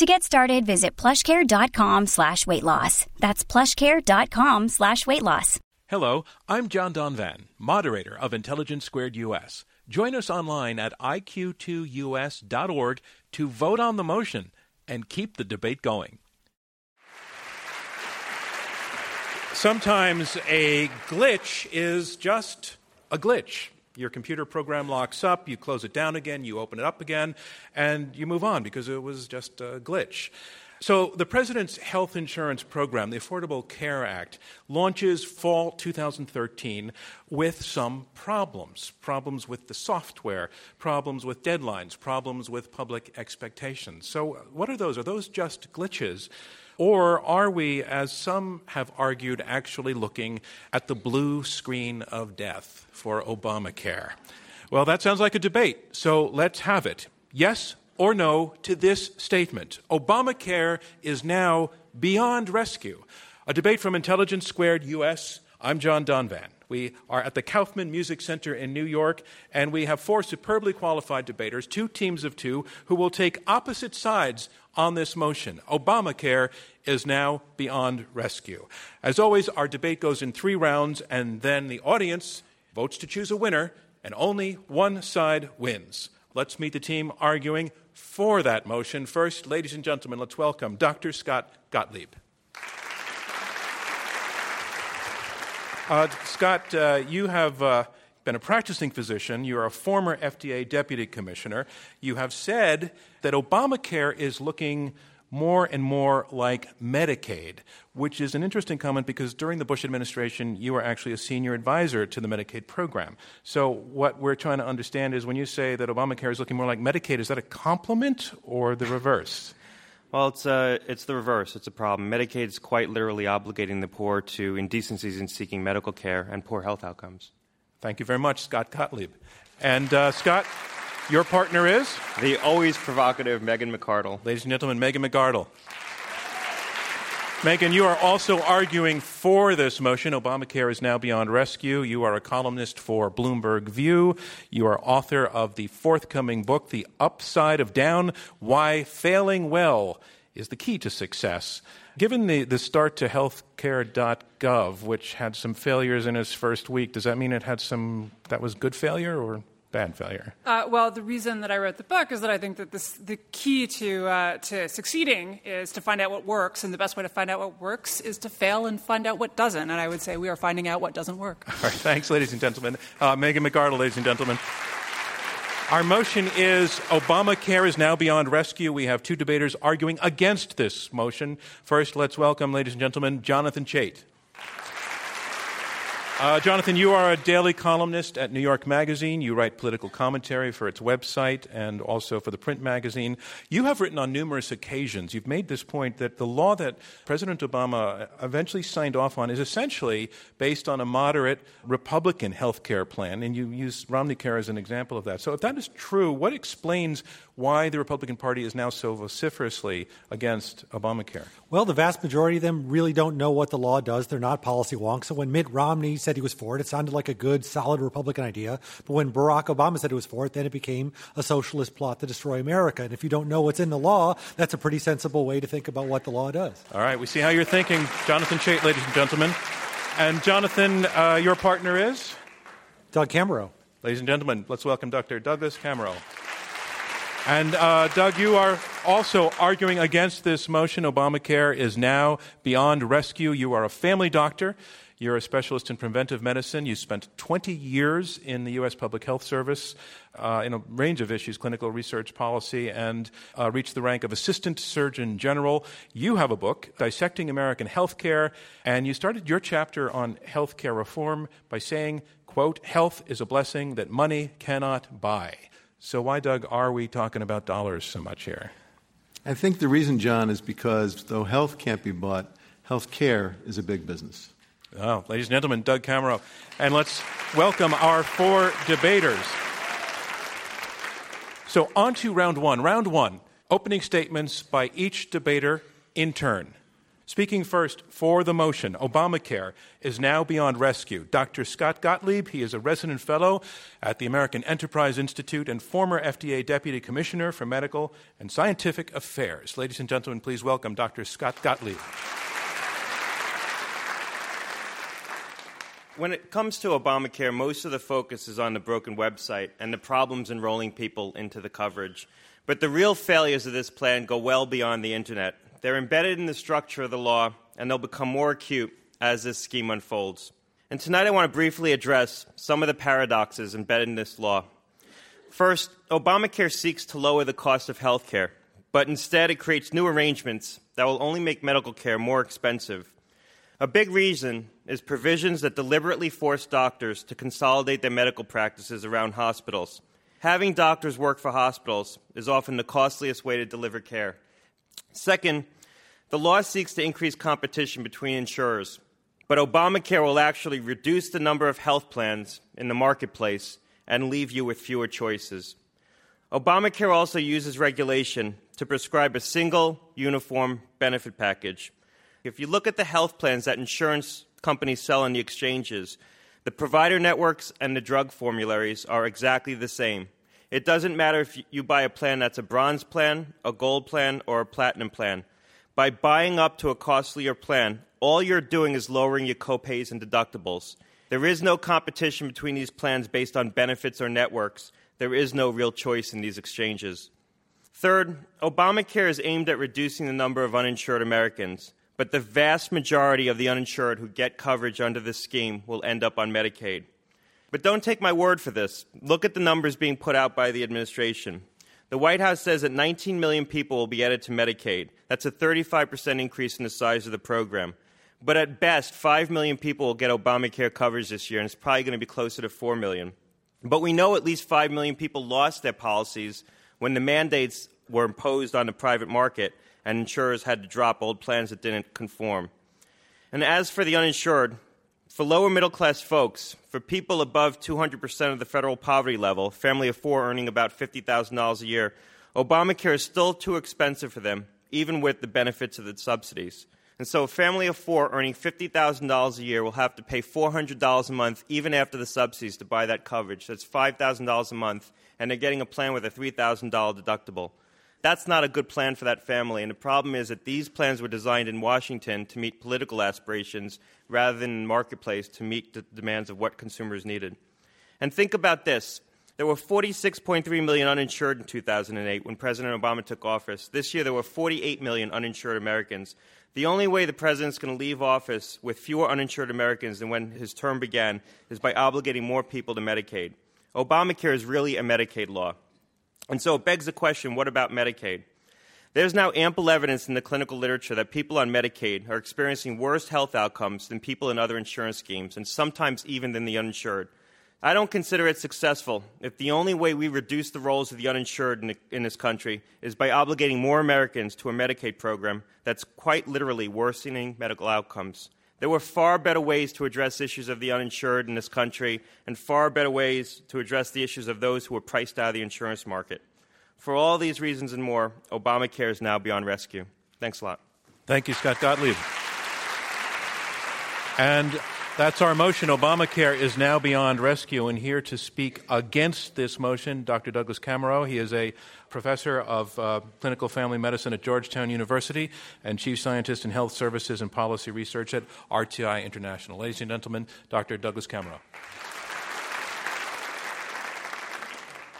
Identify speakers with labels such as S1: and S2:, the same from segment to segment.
S1: To get started, visit plushcare.com slash weight loss. That's plushcare.com slash weight loss.
S2: Hello, I'm John Donvan, moderator of Intelligence Squared US. Join us online at iq2us.org to vote on the motion and keep the debate going. Sometimes a glitch is just a glitch. Your computer program locks up, you close it down again, you open it up again, and you move on because it was just a glitch. So, the President's Health Insurance Program, the Affordable Care Act, launches fall 2013 with some problems problems with the software, problems with deadlines, problems with public expectations. So, what are those? Are those just glitches? Or are we, as some have argued, actually looking at the blue screen of death for Obamacare? Well, that sounds like a debate, so let's have it. Yes or no to this statement Obamacare is now beyond rescue. A debate from Intelligence Squared US. I'm John Donvan. We are at the Kaufman Music Center in New York, and we have four superbly qualified debaters, two teams of two, who will take opposite sides on this motion. Obamacare is now beyond rescue. As always, our debate goes in three rounds, and then the audience votes to choose a winner, and only one side wins. Let's meet the team arguing for that motion. First, ladies and gentlemen, let's welcome Dr. Scott Gottlieb. Uh, Scott, uh, you have uh, been a practicing physician. You're a former FDA deputy commissioner. You have said that Obamacare is looking more and more like Medicaid, which is an interesting comment because during the Bush administration, you were actually a senior advisor to the Medicaid program. So, what we're trying to understand is when you say that Obamacare is looking more like Medicaid, is that a compliment or the reverse?
S3: Well, it's, uh, it's the reverse. It's a problem. Medicaid is quite literally obligating the poor to indecencies in seeking medical care and poor health outcomes.
S2: Thank you very much, Scott Gottlieb. And, uh, Scott, your partner is?
S3: The always provocative Megan McArdle.
S2: Ladies and gentlemen, Megan McArdle. Megan, you are also arguing for this motion. Obamacare is now beyond rescue. You are a columnist for Bloomberg View. You are author of the forthcoming book, The Upside of Down Why Failing Well is the Key to Success. Given the, the start to healthcare.gov, which had some failures in its first week, does that mean it had some, that was good failure or? Bad failure?
S4: Uh, well, the reason that I wrote the book is that I think that this, the key to, uh, to succeeding is to find out what works, and the best way to find out what works is to fail and find out what doesn't. And I would say we are finding out what doesn't work.
S2: All right, thanks, ladies and gentlemen. Uh, Megan McArdle, ladies and gentlemen. Our motion is Obamacare is now beyond rescue. We have two debaters arguing against this motion. First, let's welcome, ladies and gentlemen, Jonathan Chait. Uh, Jonathan, you are a daily columnist at New York Magazine. You write political commentary for its website and also for the print magazine. You have written on numerous occasions, you've made this point that the law that President Obama eventually signed off on is essentially based on a moderate Republican health care plan, and you use Romney Care as an example of that. So, if that is true, what explains why the Republican Party is now so vociferously against Obamacare?
S5: Well, the vast majority of them really don't know what the law does. They're not policy wonks. So when Mitt Romney said he was for it, it sounded like a good, solid Republican idea. But when Barack Obama said he was for it, then it became a socialist plot to destroy America. And if you don't know what's in the law, that's a pretty sensible way to think about what the law does.
S2: All right, we see how you're thinking. Jonathan Chait, ladies and gentlemen. And Jonathan, uh, your partner is?
S5: Doug Kamerow.
S2: Ladies and gentlemen, let's welcome Dr. Douglas Kamerow. And uh, Doug, you are also arguing against this motion. Obamacare is now beyond rescue. You are a family doctor. You're a specialist in preventive medicine. You spent 20 years in the U.S. Public Health Service uh, in a range of issues, clinical research policy, and uh, reached the rank of Assistant Surgeon General. You have a book, Dissecting American Healthcare, and you started your chapter on healthcare reform by saying, quote, health is a blessing that money cannot buy. So, why, Doug, are we talking about dollars so much here?
S6: I think the reason, John, is because though health can't be bought, health care is a big business.
S2: Oh, ladies and gentlemen, Doug Kamerow. And let's welcome our four debaters. So, on to round one. Round one opening statements by each debater in turn. Speaking first for the motion, Obamacare is now beyond rescue. Dr. Scott Gottlieb, he is a resident fellow at the American Enterprise Institute and former FDA Deputy Commissioner for Medical and Scientific Affairs. Ladies and gentlemen, please welcome Dr. Scott Gottlieb.
S3: When it comes to Obamacare, most of the focus is on the broken website and the problems enrolling people into the coverage. But the real failures of this plan go well beyond the internet. They're embedded in the structure of the law, and they'll become more acute as this scheme unfolds. And tonight I want to briefly address some of the paradoxes embedded in this law. First, Obamacare seeks to lower the cost of health care, but instead it creates new arrangements that will only make medical care more expensive. A big reason is provisions that deliberately force doctors to consolidate their medical practices around hospitals. Having doctors work for hospitals is often the costliest way to deliver care. Second, the law seeks to increase competition between insurers, but Obamacare will actually reduce the number of health plans in the marketplace and leave you with fewer choices. Obamacare also uses regulation to prescribe a single, uniform benefit package. If you look at the health plans that insurance companies sell on the exchanges, the provider networks and the drug formularies are exactly the same. It doesn't matter if you buy a plan that's a bronze plan, a gold plan, or a platinum plan. By buying up to a costlier plan, all you're doing is lowering your copays and deductibles. There is no competition between these plans based on benefits or networks. There is no real choice in these exchanges. Third, Obamacare is aimed at reducing the number of uninsured Americans, but the vast majority of the uninsured who get coverage under this scheme will end up on Medicaid. But don't take my word for this. Look at the numbers being put out by the administration. The White House says that 19 million people will be added to Medicaid. That's a 35% increase in the size of the program. But at best, 5 million people will get Obamacare coverage this year, and it's probably going to be closer to 4 million. But we know at least 5 million people lost their policies when the mandates were imposed on the private market and insurers had to drop old plans that didn't conform. And as for the uninsured, for lower middle class folks, for people above 200% of the federal poverty level, family of four earning about $50,000 a year, Obamacare is still too expensive for them, even with the benefits of the subsidies. And so a family of four earning $50,000 a year will have to pay $400 a month, even after the subsidies, to buy that coverage. That's $5,000 a month, and they're getting a plan with a $3,000 deductible. That's not a good plan for that family. And the problem is that these plans were designed in Washington to meet political aspirations rather than in the marketplace to meet the demands of what consumers needed. And think about this. There were 46.3 million uninsured in 2008 when President Obama took office. This year, there were 48 million uninsured Americans. The only way the president's going to leave office with fewer uninsured Americans than when his term began is by obligating more people to Medicaid. Obamacare is really a Medicaid law. And so it begs the question what about Medicaid? There's now ample evidence in the clinical literature that people on Medicaid are experiencing worse health outcomes than people in other insurance schemes, and sometimes even than the uninsured. I don't consider it successful if the only way we reduce the rolls of the uninsured in, the, in, this country is by obligating more Americans to a Medicaid program that's quite literally worsening medical outcomes. There were far better ways to address issues of the uninsured in this country and far better ways to address the issues of those who were priced out of the insurance market. For all these reasons and more, Obamacare is now beyond rescue. Thanks a lot.
S2: Thank you, Scott Gottlieb. And that's our motion. Obamacare is now beyond rescue. And here to speak against this motion, Dr. Douglas Kamerow. He is a professor of uh, clinical family medicine at Georgetown University and chief scientist in health services and policy research at RTI International. Ladies and gentlemen, Dr. Douglas Kamerow.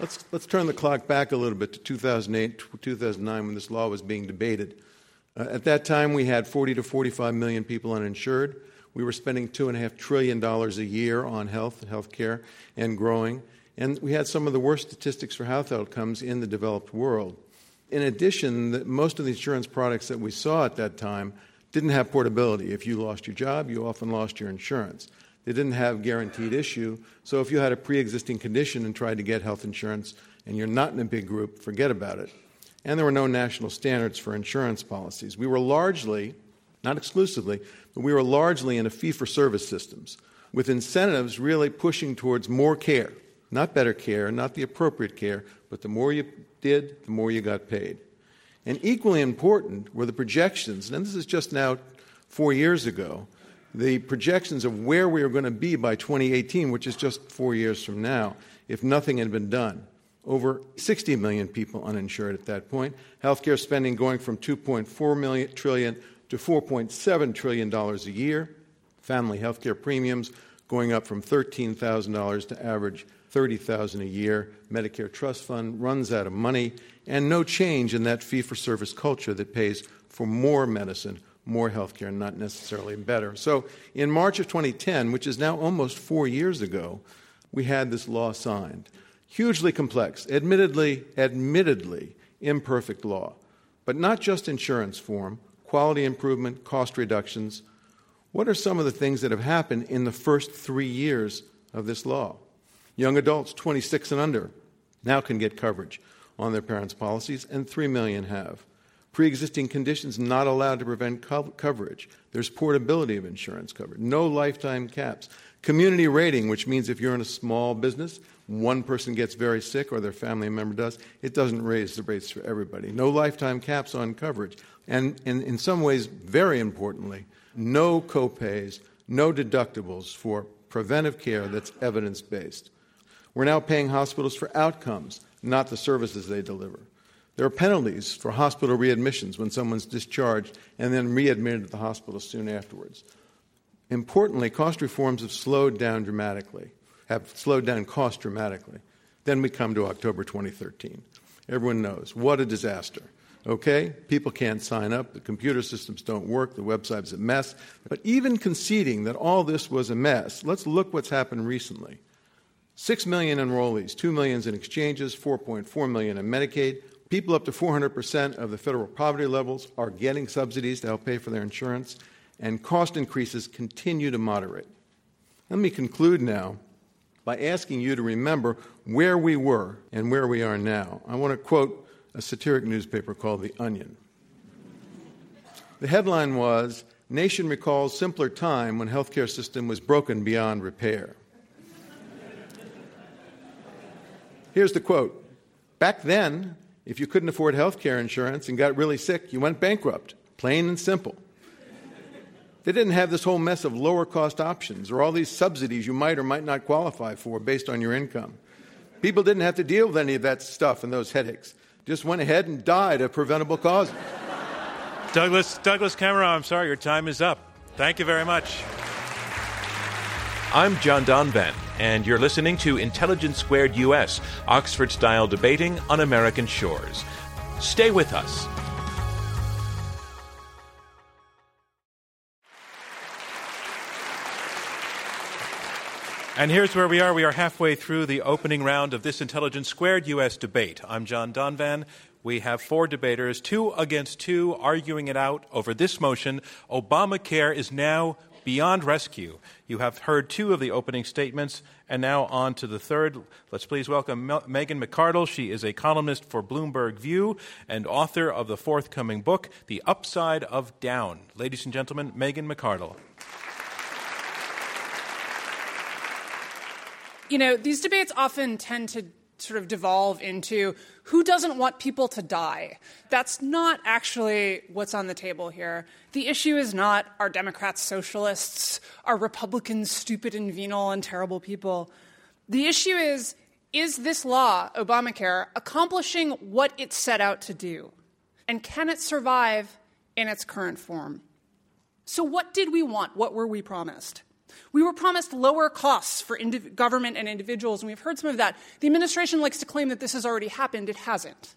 S6: Let's, let's turn the clock back a little bit to 2008, 2009, when this law was being debated. Uh, at that time, we had 40 to 45 million people uninsured. We were spending $2.5 trillion a year on health and health care and growing. And we had some of the worst statistics for health outcomes in the developed world. In addition, the, most of the insurance products that we saw at that time didn't have portability. If you lost your job, you often lost your insurance. They didn't have guaranteed issue. So if you had a pre existing condition and tried to get health insurance and you're not in a big group, forget about it. And there were no national standards for insurance policies. We were largely not exclusively, but we were largely in a fee for service systems with incentives really pushing towards more care, not better care, not the appropriate care, but the more you did, the more you got paid. And equally important were the projections, and this is just now four years ago, the projections of where we were going to be by 2018, which is just four years from now, if nothing had been done. Over 60 million people uninsured at that point. Healthcare spending going from 2.4 million trillion to 4.7 trillion dollars a year. Family healthcare premiums going up from $13,000 to average 30,000 a year. Medicare trust fund runs out of money and no change in that fee for service culture that pays for more medicine, more health care, not necessarily better. So, in March of 2010, which is now almost four years ago, we had this law signed. Hugely complex, admittedly, admittedly imperfect law, but not just insurance form, quality improvement, cost reductions. What are some of the things that have happened in the first three years of this law? Young adults 26 and under now can get coverage on their parents' policies, and 3 million have. Pre existing conditions not allowed to prevent co- coverage. There's portability of insurance coverage. No lifetime caps. Community rating, which means if you're in a small business, one person gets very sick or their family member does, it doesn't raise the rates for everybody. No lifetime caps on coverage. And, and in some ways, very importantly, no copays, no deductibles for preventive care that's evidence based. We're now paying hospitals for outcomes, not the services they deliver. There are penalties for hospital readmissions when someone's discharged and then readmitted to the hospital soon afterwards. Importantly, cost reforms have slowed down dramatically, have slowed down cost dramatically. Then we come to October 2013. Everyone knows what a disaster. Okay? People can't sign up, the computer systems don't work, the website's a mess. But even conceding that all this was a mess, let's look what's happened recently. 6 million enrollees, 2 million in exchanges, 4.4 million in Medicaid. People up to 400% of the federal poverty levels are getting subsidies to help pay for their insurance, and cost increases continue to moderate. Let me conclude now by asking you to remember where we were and where we are now. I want to quote a satiric newspaper called The Onion. The headline was Nation recalls simpler time when healthcare system was broken beyond repair. Here's the quote Back then, if you couldn't afford health care insurance and got really sick, you went bankrupt, plain and simple. They didn't have this whole mess of lower cost options or all these subsidies you might or might not qualify for based on your income. People didn't have to deal with any of that stuff and those headaches. Just went ahead and died of preventable causes.
S2: Douglas, Douglas Kamerow, I'm sorry, your time is up. Thank you very much. I'm John Donvan, and you're listening to Intelligence Squared US, Oxford style debating on American shores. Stay with us. And here's where we are. We are halfway through the opening round of this Intelligence Squared US debate. I'm John Donvan. We have four debaters, two against two, arguing it out over this motion Obamacare is now beyond rescue. You have heard two of the opening statements, and now on to the third. Let's please welcome Megan McArdle. She is a columnist for Bloomberg View and author of the forthcoming book, The Upside of Down. Ladies and gentlemen, Megan McArdle.
S4: You know, these debates often tend to sort of devolve into who doesn't want people to die. That's not actually what's on the table here. The issue is not are Democrats socialists, are Republicans stupid and venal and terrible people. The issue is is this law, Obamacare, accomplishing what it set out to do? And can it survive in its current form? So, what did we want? What were we promised? We were promised lower costs for indiv- government and individuals, and we've heard some of that. The administration likes to claim that this has already happened. It hasn't.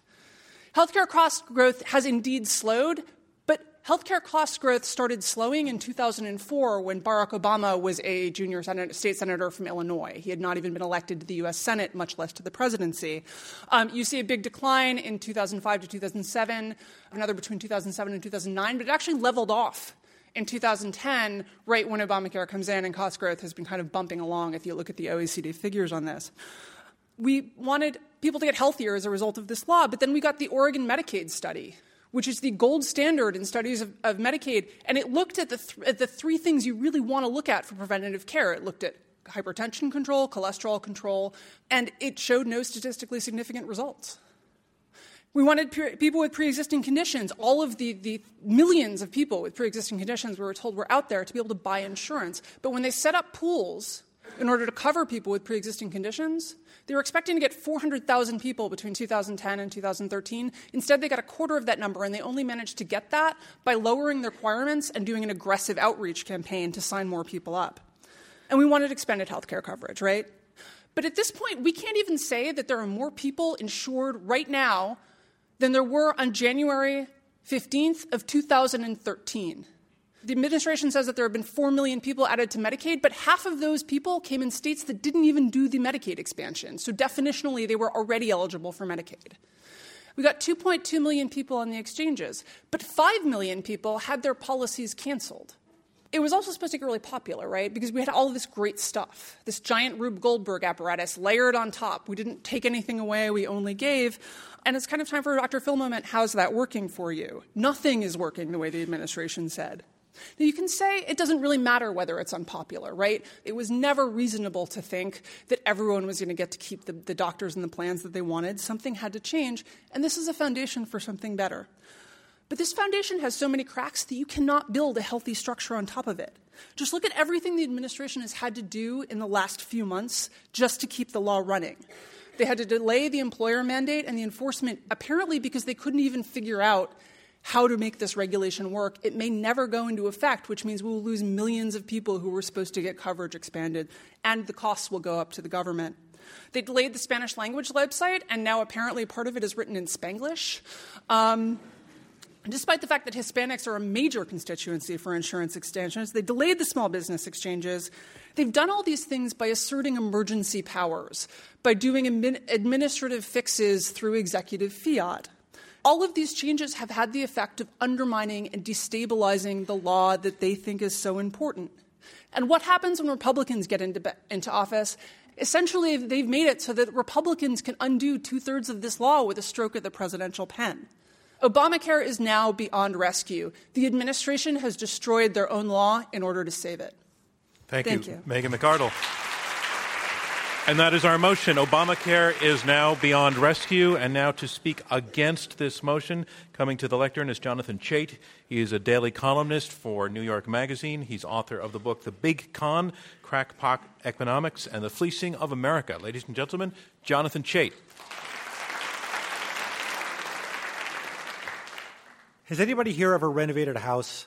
S4: Healthcare cost growth has indeed slowed, but healthcare cost growth started slowing in 2004 when Barack Obama was a junior state senator from Illinois. He had not even been elected to the U.S. Senate, much less to the presidency. Um, you see a big decline in 2005 to 2007, another between 2007 and 2009, but it actually leveled off in 2010, right when Obamacare comes in and cost growth has been kind of bumping along if you look at the OECD figures on this. We wanted people to get healthier as a result of this law, but then we got the Oregon Medicaid study, which is the gold standard in studies of, of Medicaid, and it looked at the, th- at the three things you really want to look at for preventative care. It looked at hypertension control, cholesterol control, and it showed no statistically significant results. We wanted pre- people with pre existing conditions. All of the, the millions of people with pre existing conditions we were told were out there to be able to buy insurance. But when they set up pools in order to cover people with pre existing conditions, they were expecting to get 400,000 people between 2010 and 2013. Instead, they got a quarter of that number, and they only managed to get that by lowering the requirements and doing an aggressive outreach campaign to sign more people up. And we wanted expanded health care coverage, right? But at this point, we can't even say that there are more people insured right now than there were on January 15th of 2013. The administration says that there have been 4 million people added to Medicaid, but half of those people came in states that didn't even do the Medicaid expansion. So definitionally, they were already eligible for Medicaid. We got 2.2 million people on the exchanges, but 5 million people had their policies canceled. It was also supposed to get really popular, right? Because we had all this great stuff, this giant Rube Goldberg apparatus layered on top. We didn't take anything away, we only gave. And it's kind of time for a Dr. Phil moment. How's that working for you? Nothing is working the way the administration said. Now, you can say it doesn't really matter whether it's unpopular, right? It was never reasonable to think that everyone was going to get to keep the, the, doctors and the plans that they wanted. Something had to change, and this is a foundation for something better. But this foundation has so many cracks that you cannot build a healthy structure on top of it. Just look at everything the administration has had to do in the last few months just to keep the law running. They had to delay the employer mandate and the enforcement, apparently because they couldn't even figure out how to make this regulation work. It may never go into effect, which means we will lose millions of people who were supposed to get coverage expanded, and the costs will go up to the government. They delayed the Spanish language website, and now apparently part of it is written in Spanglish. Um, Despite the fact that Hispanics are a major constituency for insurance extensions, they delayed the small business exchanges. They've done all these things by asserting emergency powers, by doing administrative fixes through executive fiat. All of these changes have had the effect of undermining and destabilizing the law that they think is so important. And what happens when Republicans get into, into office? Essentially, they've made it so that Republicans can undo two thirds of this law with a stroke of the presidential pen. Obamacare is now beyond rescue. The administration has destroyed their own law in order to save it.
S2: Thank,
S4: Thank
S2: you,
S4: you,
S2: Megan McArdle. And that is our motion. Obamacare is now beyond rescue. And now to speak against this motion, coming to the lectern is Jonathan Chait. He is a daily columnist for New York Magazine. He's author of the book The Big Con Crackpot Economics and the Fleecing of America. Ladies and gentlemen, Jonathan Chait.
S5: Has anybody here ever renovated a house?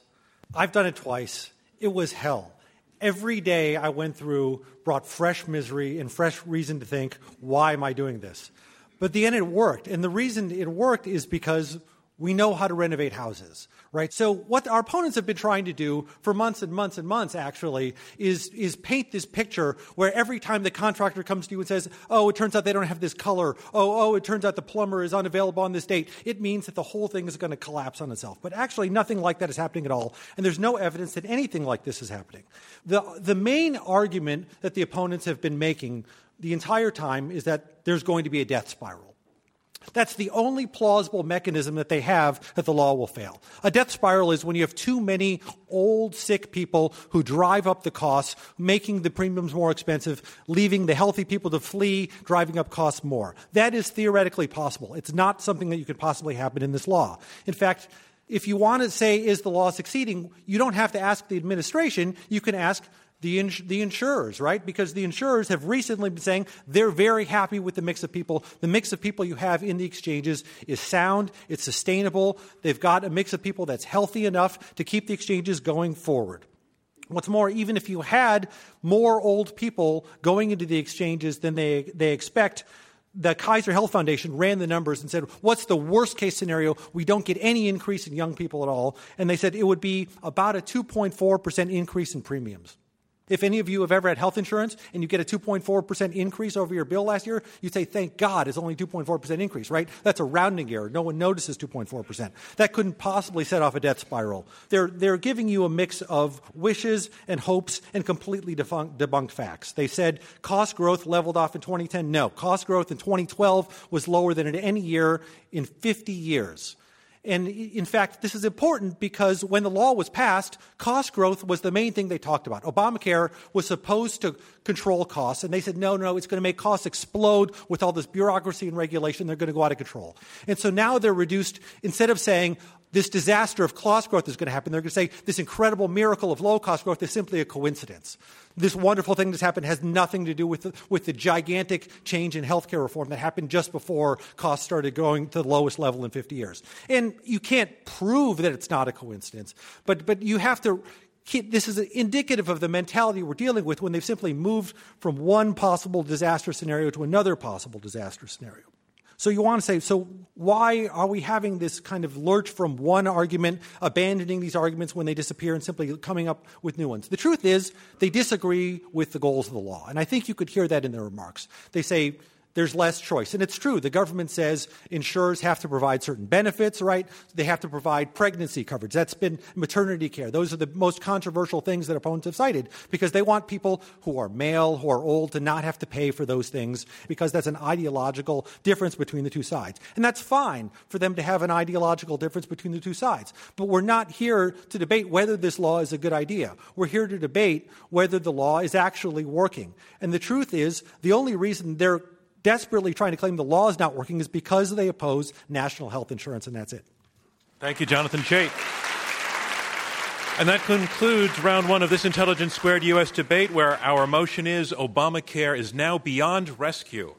S5: I've done it twice. It was hell. Every day I went through brought fresh misery and fresh reason to think, why am I doing this? But the end it worked. And the reason it worked is because we know how to renovate houses, right? So what our opponents have been trying to do for months and months and months, actually, is, is paint this picture where every time the contractor comes to you and says, oh, it turns out they don't have this color. Oh, oh, it turns out the plumber is unavailable on this date. It means that the whole thing is going to collapse on itself. But actually, nothing like that is happening at all. And there's no evidence that anything like this is happening. The, the main argument that the opponents have been making the entire time is that there's going to be a death spiral. That's the only plausible mechanism that they have that the law will fail. A death spiral is when you have too many old, sick people who drive up the costs, making the premiums more expensive, leaving the healthy people to flee, driving up costs more. That is theoretically possible. It's not something that you could possibly happen in this law. In fact, if you want to say, is the law succeeding, you don't have to ask the administration. You can ask the, ins- the insurers, right? Because the insurers have recently been saying they're very happy with the mix of people. The mix of people you have in the exchanges is sound, it's sustainable. They've got a mix of people that's healthy enough to keep the exchanges going forward. What's more, even if you had more old people going into the exchanges than they, they expect, the Kaiser Health Foundation ran the numbers and said, What's the worst case scenario? We don't get any increase in young people at all. And they said it would be about a 2.4% increase in premiums. If any of you have ever had health insurance and you get a 2.4% increase over your bill last year, you say, thank God it's only 2.4% increase, right? That's a rounding error. No one notices 2.4%. That couldn't possibly set off a death spiral. They're, they're giving you a mix of wishes and hopes and completely defunct, debunked facts. They said cost growth leveled off in 2010. No. Cost growth in 2012 was lower than in any year in 50 years. And in fact, this is important because when the law was passed, cost growth was the main thing they talked about. Obamacare was supposed to control costs, and they said, no, no, it's going to make costs explode with all this bureaucracy and regulation. They're going to go out of control. And so now they're reduced, instead of saying, this disaster of cost growth is going to happen. They're going to say this incredible miracle of low cost growth is simply a coincidence. This wonderful thing that's happened has nothing to do with the, with the gigantic change in healthcare reform that happened just before costs started going to the lowest level in 50 years. And you can't prove that it's not a coincidence, but, but you have to this is indicative of the mentality we're dealing with when they've simply moved from one possible disaster scenario to another possible disaster scenario. So you want to say, so why are we having this kind of lurch from one argument, abandoning these arguments when they disappear and simply coming up with new ones? The truth is, they disagree with the goals of the law. And I think you could hear that in their remarks. They say, there's less choice. And it's true. The government says insurers have to provide certain benefits, right? They have to provide pregnancy coverage. That's been maternity care. Those are the most controversial things that opponents have cited because they want people who are male, who are old, to not have to pay for those things because that's an ideological difference between the two sides. And that's fine for them to have an ideological difference between the two sides. But we're not here to debate whether this law is a good idea. We're here to debate whether the law is actually working. And the truth is, the only reason they're desperately trying to claim the law is not working is because they oppose national health insurance, and that's it.
S2: Thank you, Jonathan Chait. And that concludes round one of this Intelligence Squared U.S. debate, where our motion is Obamacare is now beyond rescue.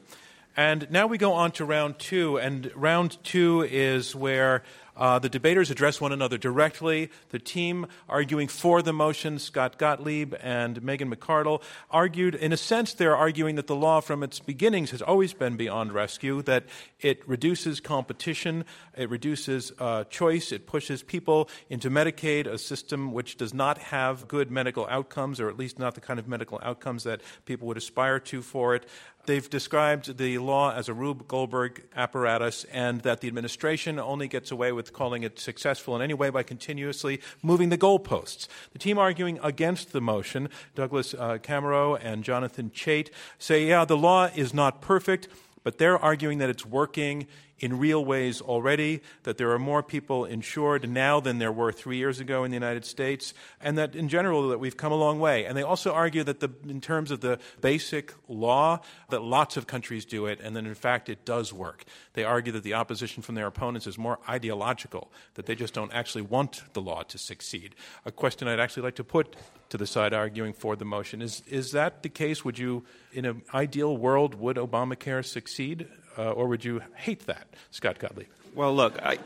S2: And now we go on to round two, and round two is where uh, the debaters address one another directly. The team arguing for the motion, Scott Gottlieb and Megan McArdle, argued, in a sense, they're arguing that the law from its beginnings has always been beyond rescue, that it reduces competition, it reduces uh, choice, it pushes people into Medicaid, a system which does not have good medical outcomes, or at least not the kind of medical outcomes that people would aspire to for it. They've described the law as a Rube Goldberg apparatus, and that the administration only gets away with calling it successful in any way by continuously moving the goalposts. The team arguing against the motion, Douglas uh, Kamerow and Jonathan Chait, say, yeah, the law is not perfect, but they're arguing that it's working in real ways already, that there are more people insured now than there were three years ago in the United States, and that in general that we've come a long way. And they also argue that the, in terms of the basic law, that lots of countries do it, and that in fact it does work. They argue that the opposition from their opponents is more ideological, that they just don't actually want the law to succeed. A question I'd actually like to put to the side arguing for the motion is is that the case? Would you, in an ideal world, would Obamacare succeed? Uh, or would you hate that, Scott Gottlieb?
S3: Well, look, I,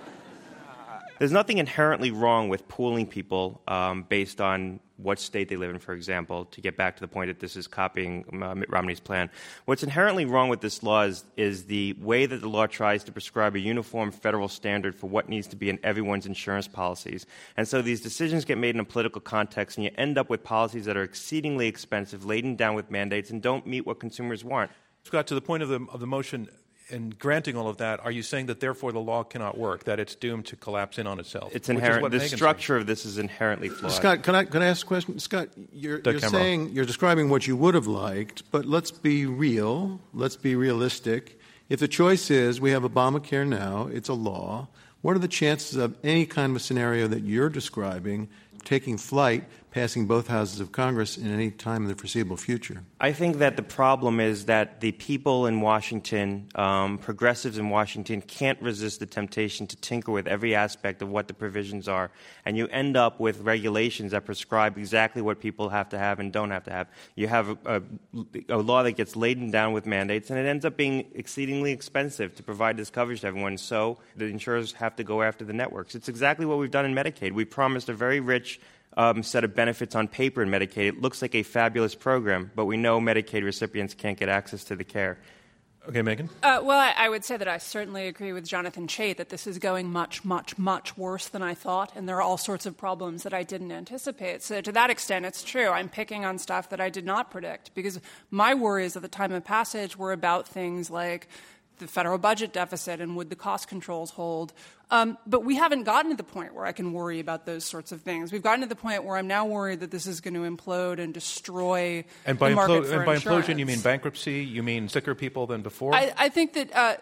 S3: there's nothing inherently wrong with pooling people um, based on what state they live in, for example, to get back to the point that this is copying uh, Mitt Romney's plan. What's inherently wrong with this law is, is the way that the law tries to prescribe a uniform federal standard for what needs to be in everyone's insurance policies. And so these decisions get made in a political context, and you end up with policies that are exceedingly expensive, laden down with mandates, and don't meet what consumers want.
S2: Scott, to the point of the, of the motion, in granting all of that, are you saying that therefore the law cannot work, that it's doomed to collapse in on itself?
S3: It's inherent. The structure of this is inherently flawed.
S6: Scott, can I, can I ask a question? Scott, you're, you're saying, you're describing what you would have liked, but let's be real. Let's be realistic. If the choice is we have Obamacare now, it's a law, what are the chances of any kind of a scenario that you're describing taking flight passing both houses of Congress in any time in the foreseeable future?
S3: I think that the problem is that the people in Washington, um, progressives in Washington, can't resist the temptation to tinker with every aspect of what the provisions are. And you end up with regulations that prescribe exactly what people have to have and don't have to have. You have a, a, a law that gets laden down with mandates, and it ends up being exceedingly expensive to provide this coverage to everyone. So the insurers have to go after the networks. It's exactly what we've done in Medicaid. We promised a very rich um, set of benefits on paper in Medicaid. It looks like a fabulous program, but we know Medicaid recipients can't get access to the care.
S2: Okay, Megan?
S4: Uh, well, I, I, would say that I certainly agree with Jonathan Chait that this is going much, much, much worse than I thought, and there are all sorts of problems that I didn't anticipate. So, to that extent, it's true. I'm picking on stuff that I did not predict because my worries at the time of passage were about things like the federal budget deficit and would the cost controls hold? Um, but we haven't gotten to the point where I can worry about those sorts of things. We've gotten to the point where I'm now worried that this is going to implode and destroy
S2: and by
S4: the market
S2: implo-
S4: for
S2: And by implosion, you mean bankruptcy? You mean sicker people than before?
S4: I, I think that. Uh,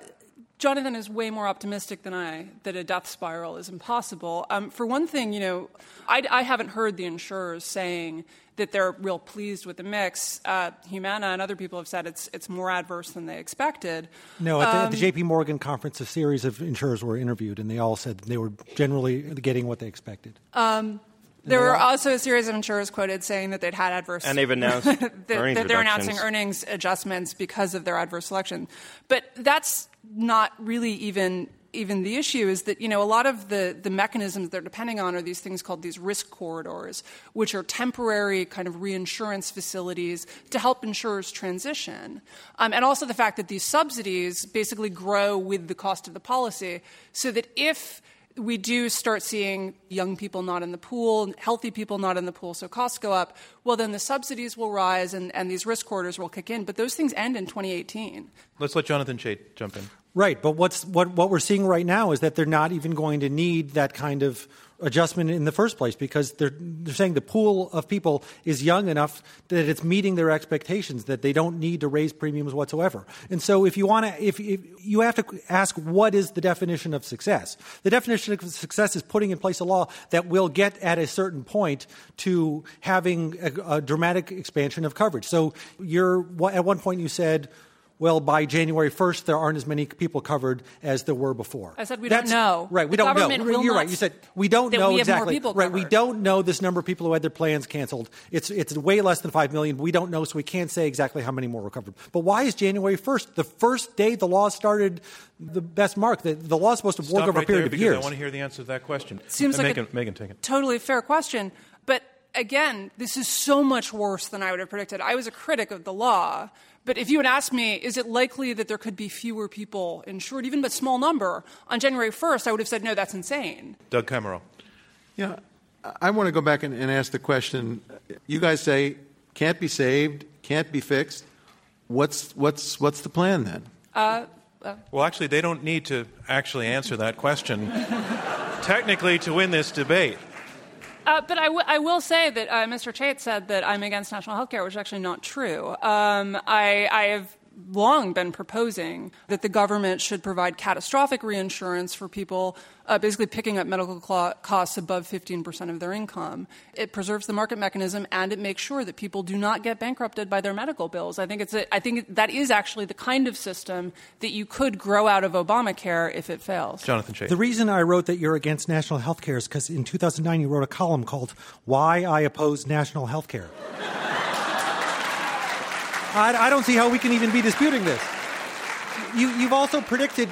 S4: Jonathan is way more optimistic than I that a death spiral is impossible. Um, for one thing, you know, I, I, haven't heard the insurers saying that they're real pleased with the mix. Uh, Humana and other people have said it's it's more adverse than they expected.
S5: No, at the, um, at the J.P. Morgan conference, a series of insurers were interviewed, and they all said they were generally getting what they expected. Um,
S4: there were also a series of insurers quoted saying that they'd had adverse
S3: and they've announced that, that
S4: they're announcing earnings adjustments because of their adverse selection. But that's not really even even the issue is that you know a lot of the, the mechanisms they're depending on are these things called these risk corridors which are temporary kind of reinsurance facilities to help insurers transition um, and also the fact that these subsidies basically grow with the cost of the policy so that if we do start seeing young people not in the pool, healthy people not in the pool, so costs go up, well, then the subsidies will rise and, and these risk corridors will kick in. But those things end in 2018.
S2: Let's let Jonathan Chait jump in.
S5: Right, but what's, what, what we're seeing right now is that they're not even going to need that kind of adjustment in the first place because they're, they're saying the pool of people is young enough that it's meeting their expectations that they don't need to raise premiums whatsoever. And so if you want to if, if, you have to ask what is the definition of success? The definition of success is putting in place a law that will get at a certain point to having a, a dramatic expansion of coverage. So you're at one point you said well, by January 1st, there aren't as many people covered as there were before.
S4: I said we That's, don't know.
S5: Right, we
S4: the
S5: don't know. You're right. You said we don't know
S4: we
S5: exactly.
S4: right,
S5: we don't know this number of people who had their plans canceled. It's it's way less than five million. We don't know, so we can't say exactly how many more were covered. But why is January 1st the first day the law started? The best mark. The, the law is supposed to
S2: Stop
S5: work over
S2: right
S5: a period
S2: of
S5: years. I
S2: want to hear the answer to that question.
S4: Seems uh, like
S2: Megan,
S4: a
S2: Megan, take it.
S4: totally fair question, but again, this is so much worse than I would have predicted. I was a critic of the law, but if you had asked me, is it likely that there could be fewer people insured, even a small number, on January 1st, I would have said, no, that's insane.
S2: Doug Kamerow.
S6: Yeah, I want to go back and, and ask the question. You guys say can't be saved, can't be fixed. What's, what's, what's the plan then? Uh,
S2: uh, well, actually, they don't need to actually answer that question technically to win this debate.
S4: Uh, but I, w- I will say that uh, Mr. Chait said that I'm against national health care, which is actually not true. Um, I, I have long been proposing that the government should provide catastrophic reinsurance for people uh, basically picking up medical cl- costs above 15% of their income. It preserves the market mechanism and it makes sure that people do not get bankrupted by their medical bills. I think, it's a, I think that is actually the kind of system that you could grow out of Obamacare if it fails.
S2: Jonathan Chait.
S5: The reason I wrote that you're against national health care is because in 2009 you wrote a column called Why I Oppose National Health Care. I, I don't see how we can even be disputing this. You, have also predicted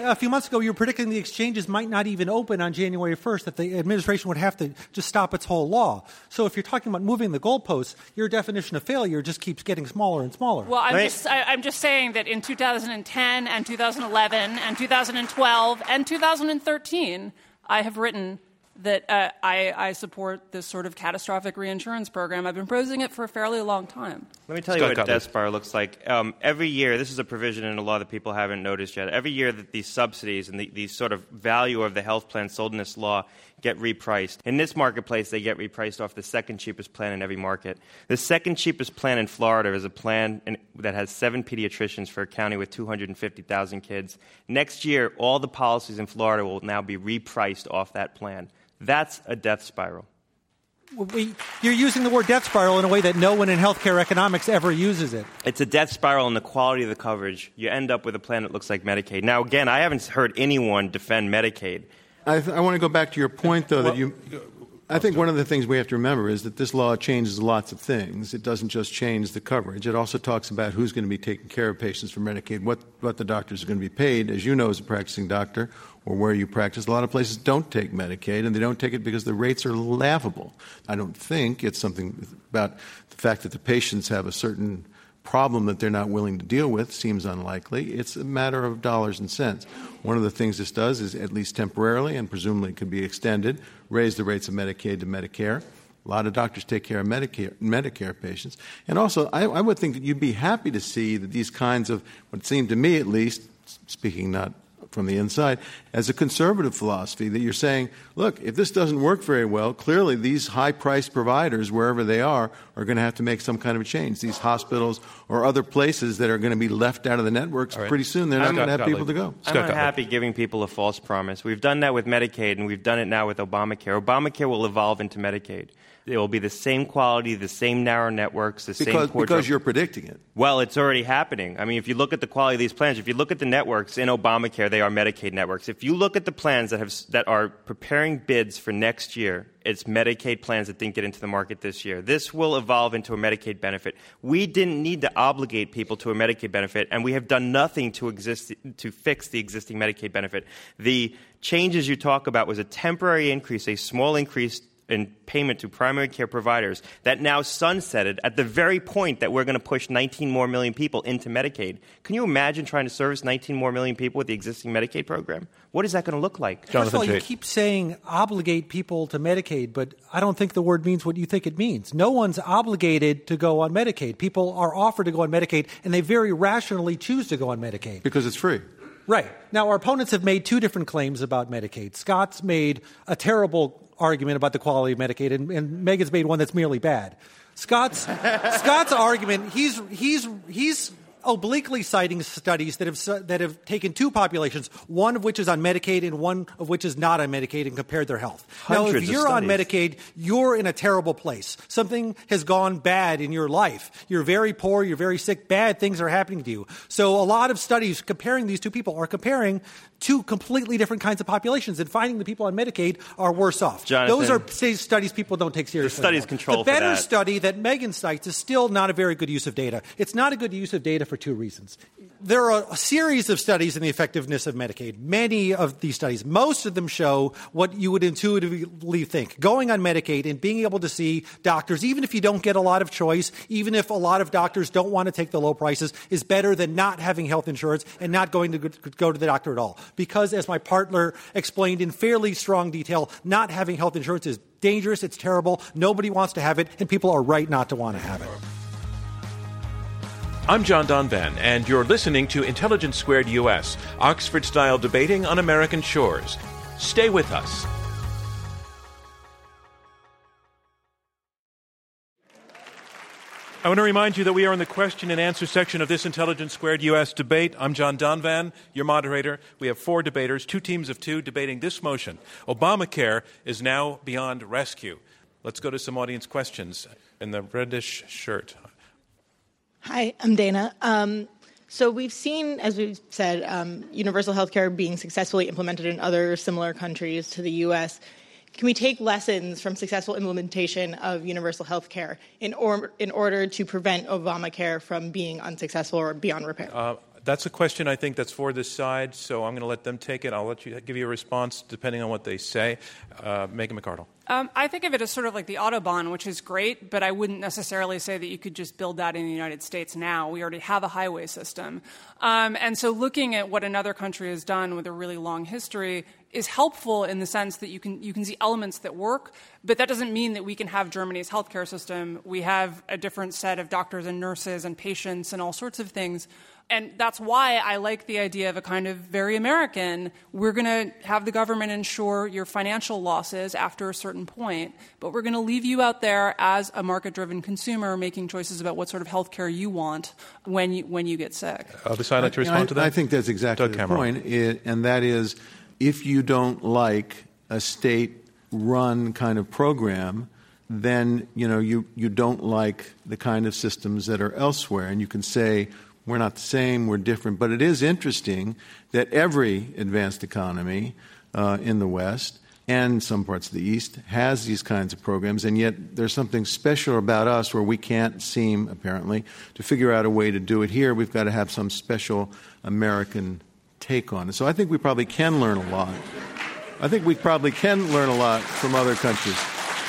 S5: a few months ago. You were predicting the exchanges might not even open on January 1st. That the administration would have to just stop its whole law. So if you're talking about moving the goalposts, your definition of failure just keeps getting smaller and smaller.
S4: Well, I'm, right. just, I, am just saying that in 2010 and 2011 and 2012 and 2013, I have written that uh, I, I, support this sort of catastrophic reinsurance program. I've been proposing it for a fairly long time.
S3: Let me tell Scott you what Death Spiral looks like. Um, every year, this is a provision and a law that people haven't noticed yet. Every year that these subsidies and the, the sort of value of the health plan sold in this law get repriced. In this marketplace, they get repriced off the second cheapest plan in every market. The second cheapest plan in Florida is a plan in, that has seven pediatricians for a county with 250,000 kids. Next year, all the policies in Florida will now be repriced off that plan. That's a death spiral.
S5: We, you're using the word death spiral in a way that no one in healthcare economics ever uses it.
S3: It's a death spiral in the quality of the coverage. You end up with a plan that looks like Medicaid. Now, again, I haven't heard anyone defend Medicaid.
S6: I, th- I want to go back to your point, though, well, that you. I think one of the things we have to remember is that this law changes lots of things. It doesn't just change the coverage. It also talks about who's going to be taking care of patients for Medicaid, what, what the doctors are going to be paid. As you know, as a practicing doctor, or where you practice, a lot of places don't take Medicaid, and they don't take it because the rates are laughable. I don't think it's something about the fact that the patients have a certain problem that they're not willing to deal with seems unlikely. It's a matter of dollars and cents. One of the things this does is, at least temporarily, and presumably could be extended, raise the rates of Medicaid to Medicare. A lot of doctors take care of Medicare, Medicare patients. And also, I, I would think that you'd be happy to see that these kinds of, what seemed to me at least, speaking not from the inside as a conservative philosophy that you're saying, look, if this doesn't work very well, clearly these high priced providers, wherever they are, are going to have to make some kind of a change. These hospitals or other places that are going to be left out of the networks right. pretty soon, they're not going to have people to go.
S3: I'm not happy giving people a false promise. We've done that with Medicaid, and we've done it now with Obamacare. Obamacare will evolve into Medicaid. It will be the same quality, the same narrow networks, the
S6: because,
S3: same
S6: Because you're predicting it.
S3: Well, it's already happening. I mean, if you look at the quality of these plans, if you look at the networks in Obamacare, they are Medicaid networks. If you look at the plans that, have, that are preparing bids for next year, it's Medicaid plans that didn't get into the market this year. This will evolve into a Medicaid benefit. We didn't need to obligate people to a Medicaid benefit, and we have done nothing to, exist, to fix the existing Medicaid benefit. The changes you talk about was a temporary increase, a small increase in payment to primary care providers that now sunsetted at the very point that we're going to push 19 more million people into Medicaid. Can you imagine trying to service 19 more million people with the existing Medicaid program? What is that going to look like?
S5: Jonathan First of all, you keep saying obligate people to Medicaid, but I don't think the word means what you think it means. No one's obligated to go on Medicaid. People are offered to go on Medicaid, and they very rationally choose to go on Medicaid.
S6: Because it's free.
S5: Right. Now, our opponents have made two different claims about Medicaid. Scott's made a terrible argument about the quality of Medicaid, and, and Megan's made one that's merely bad. Scott's Scott's argument he's he's he's obliquely citing studies that have that have taken two populations, one of which is on Medicaid and one of which is not on Medicaid, and compared their health.
S3: Hundreds
S5: now, if you're on Medicaid, you're in a terrible place. Something has gone bad in your life. You're very poor. You're very sick. Bad things are happening to you. So a lot of studies comparing these two people are comparing two completely different kinds of populations, and finding the people on Medicaid are worse off.
S3: Jonathan,
S5: Those are studies people don't take seriously.
S3: The studies control.
S5: The better
S3: that.
S5: study that Megan cites is still not a very good use of data. It's not a good use of data for two reasons. There are a series of studies in the effectiveness of Medicaid. Many of these studies, most of them show what you would intuitively think. Going on Medicaid and being able to see doctors, even if you don't get a lot of choice, even if a lot of doctors don't want to take the low prices, is better than not having health insurance and not going to go to the doctor at all because, as my partner explained in fairly strong detail, not having health insurance is dangerous, it's terrible, nobody wants to have it, and people are right not to want to have it.
S2: I'm John Donvan, and you're listening to Intelligence Squared US, Oxford style debating on American shores. Stay with us. I want to remind you that we are in the question and answer section of this Intelligence Squared US debate. I'm John Donvan, your moderator. We have four debaters, two teams of two, debating this motion Obamacare is now beyond rescue. Let's go to some audience questions. In the reddish shirt.
S7: Hi, I'm Dana. Um, so we've seen, as we've said, um, universal health care being successfully implemented in other similar countries to the U.S. Can we take lessons from successful implementation of universal health care in, or, in order to prevent Obamacare from being unsuccessful or beyond repair? Uh,
S2: that's a question I think that's for this side, so I'm going to let them take it. I'll let you give you a response depending on what they say. Uh, Megan McArdle.
S4: Um, I think of it as sort of like the Autobahn, which is great, but I wouldn't necessarily say that you could just build that in the United States now. We already have a highway system. Um, and so looking at what another country has done with a really long history is helpful in the sense that you can, you can see elements that work, but that doesn't mean that we can have Germany's healthcare system. We have a different set of doctors and nurses and patients and all sorts of things and that's why I like the idea of a kind of very American. We're going to have the government insure your financial losses after a certain point, but we're going to leave you out there as a market driven consumer making choices about what sort of health care you want when you, when you get sick.
S2: I'll decide not to respond
S6: I,
S2: to that.
S6: I think that's exactly
S2: Doug
S6: the point, it, and that is if you don't like a state run kind of program, then you know you, you don't like the kind of systems that are elsewhere and you can say we're not the same, we're different. But it is interesting that every advanced economy uh, in the West and some parts of the East has these kinds of programs, and yet there's something special about us where we can't seem, apparently, to figure out a way to do it here. We've got to have some special American take on it. So I think we probably can learn a lot. I think we probably can learn a lot from other countries.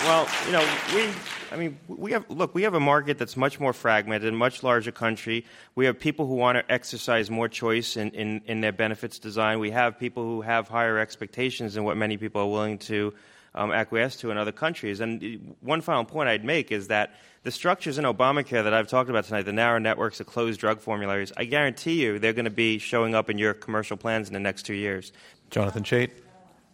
S3: Well, you know, we I mean, we have look. We have a market that's much more fragmented, much larger country. We have people who want to exercise more choice in, in, in their benefits design. We have people who have higher expectations than what many people are willing to um, acquiesced to in other countries. And one final point I'd make is that the structures in Obamacare that I've talked about tonight, the narrow networks, the closed drug formularies, I guarantee you they're going to be showing up in your commercial plans in the next two years.
S2: Jonathan Chait.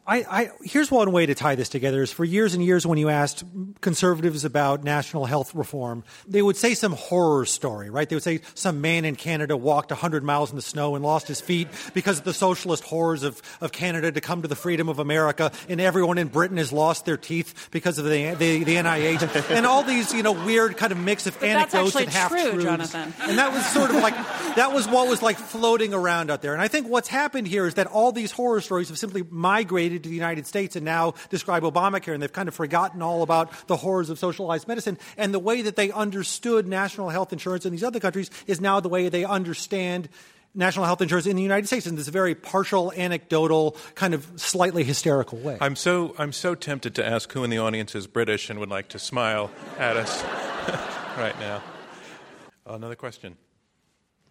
S5: I, I, here's one way to tie this together is for years and years when you asked conservatives about national health reform, they would say some horror story, right? They would say some man in Canada walked 100 miles in the snow and lost his feet because of the socialist horrors of, of Canada to come to the freedom of America, and everyone in Britain has lost their teeth because of the, the, the NIH, and all these, you know, weird kind of mix of
S4: but
S5: anecdotes and half
S4: truths.
S5: truths.
S4: Jonathan.
S5: And that was sort of like, that was what was like floating around out there. And I think what's happened here is that all these horror stories have simply migrated to the United States and now describe Obamacare, and they've kind of forgotten all about the horrors of socialized medicine. And the way that they understood national health insurance in these other countries is now the way they understand national health insurance in the United States in this very partial, anecdotal, kind of slightly hysterical way.
S2: I'm so I'm so tempted to ask who in the audience is British and would like to smile at us right now. Another question.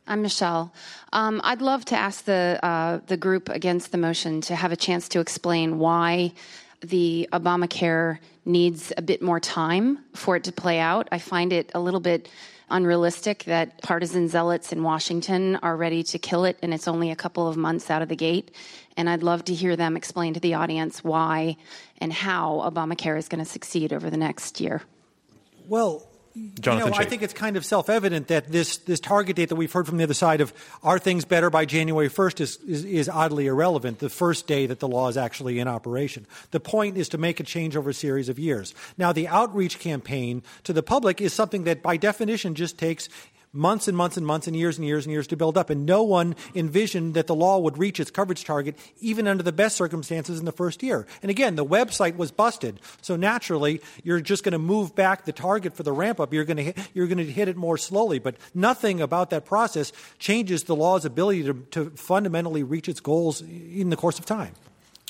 S8: I'm Michelle. Um, I'd love to ask the uh, the group against the motion to have a chance to explain why the Obamacare needs a bit more time for it to play out. I find it a little bit unrealistic that partisan zealots in Washington are ready to kill it, and it's only a couple of months out of the gate. And I'd love to hear them explain to the audience why and how Obamacare is going to succeed over the next year.
S5: Well,
S2: Jonathan
S5: you know, I think it's kind of self-evident that this, this target date that we've heard from the other side of are things better by January 1st is, is, is oddly irrelevant, the first day that the law is actually in operation. The point is to make a change over a series of years. Now, the outreach campaign to the public is something that by definition just takes months and months and months and years and years and years to build up. And no one envisioned that the law would reach its coverage target even under the best circumstances in the first year. And again, the website was busted. So naturally, you're just going to move back the target for the ramp up. You're going to hit, you're going to hit it more slowly. But nothing about that process changes the law's ability to, to fundamentally reach its goals in the course of time.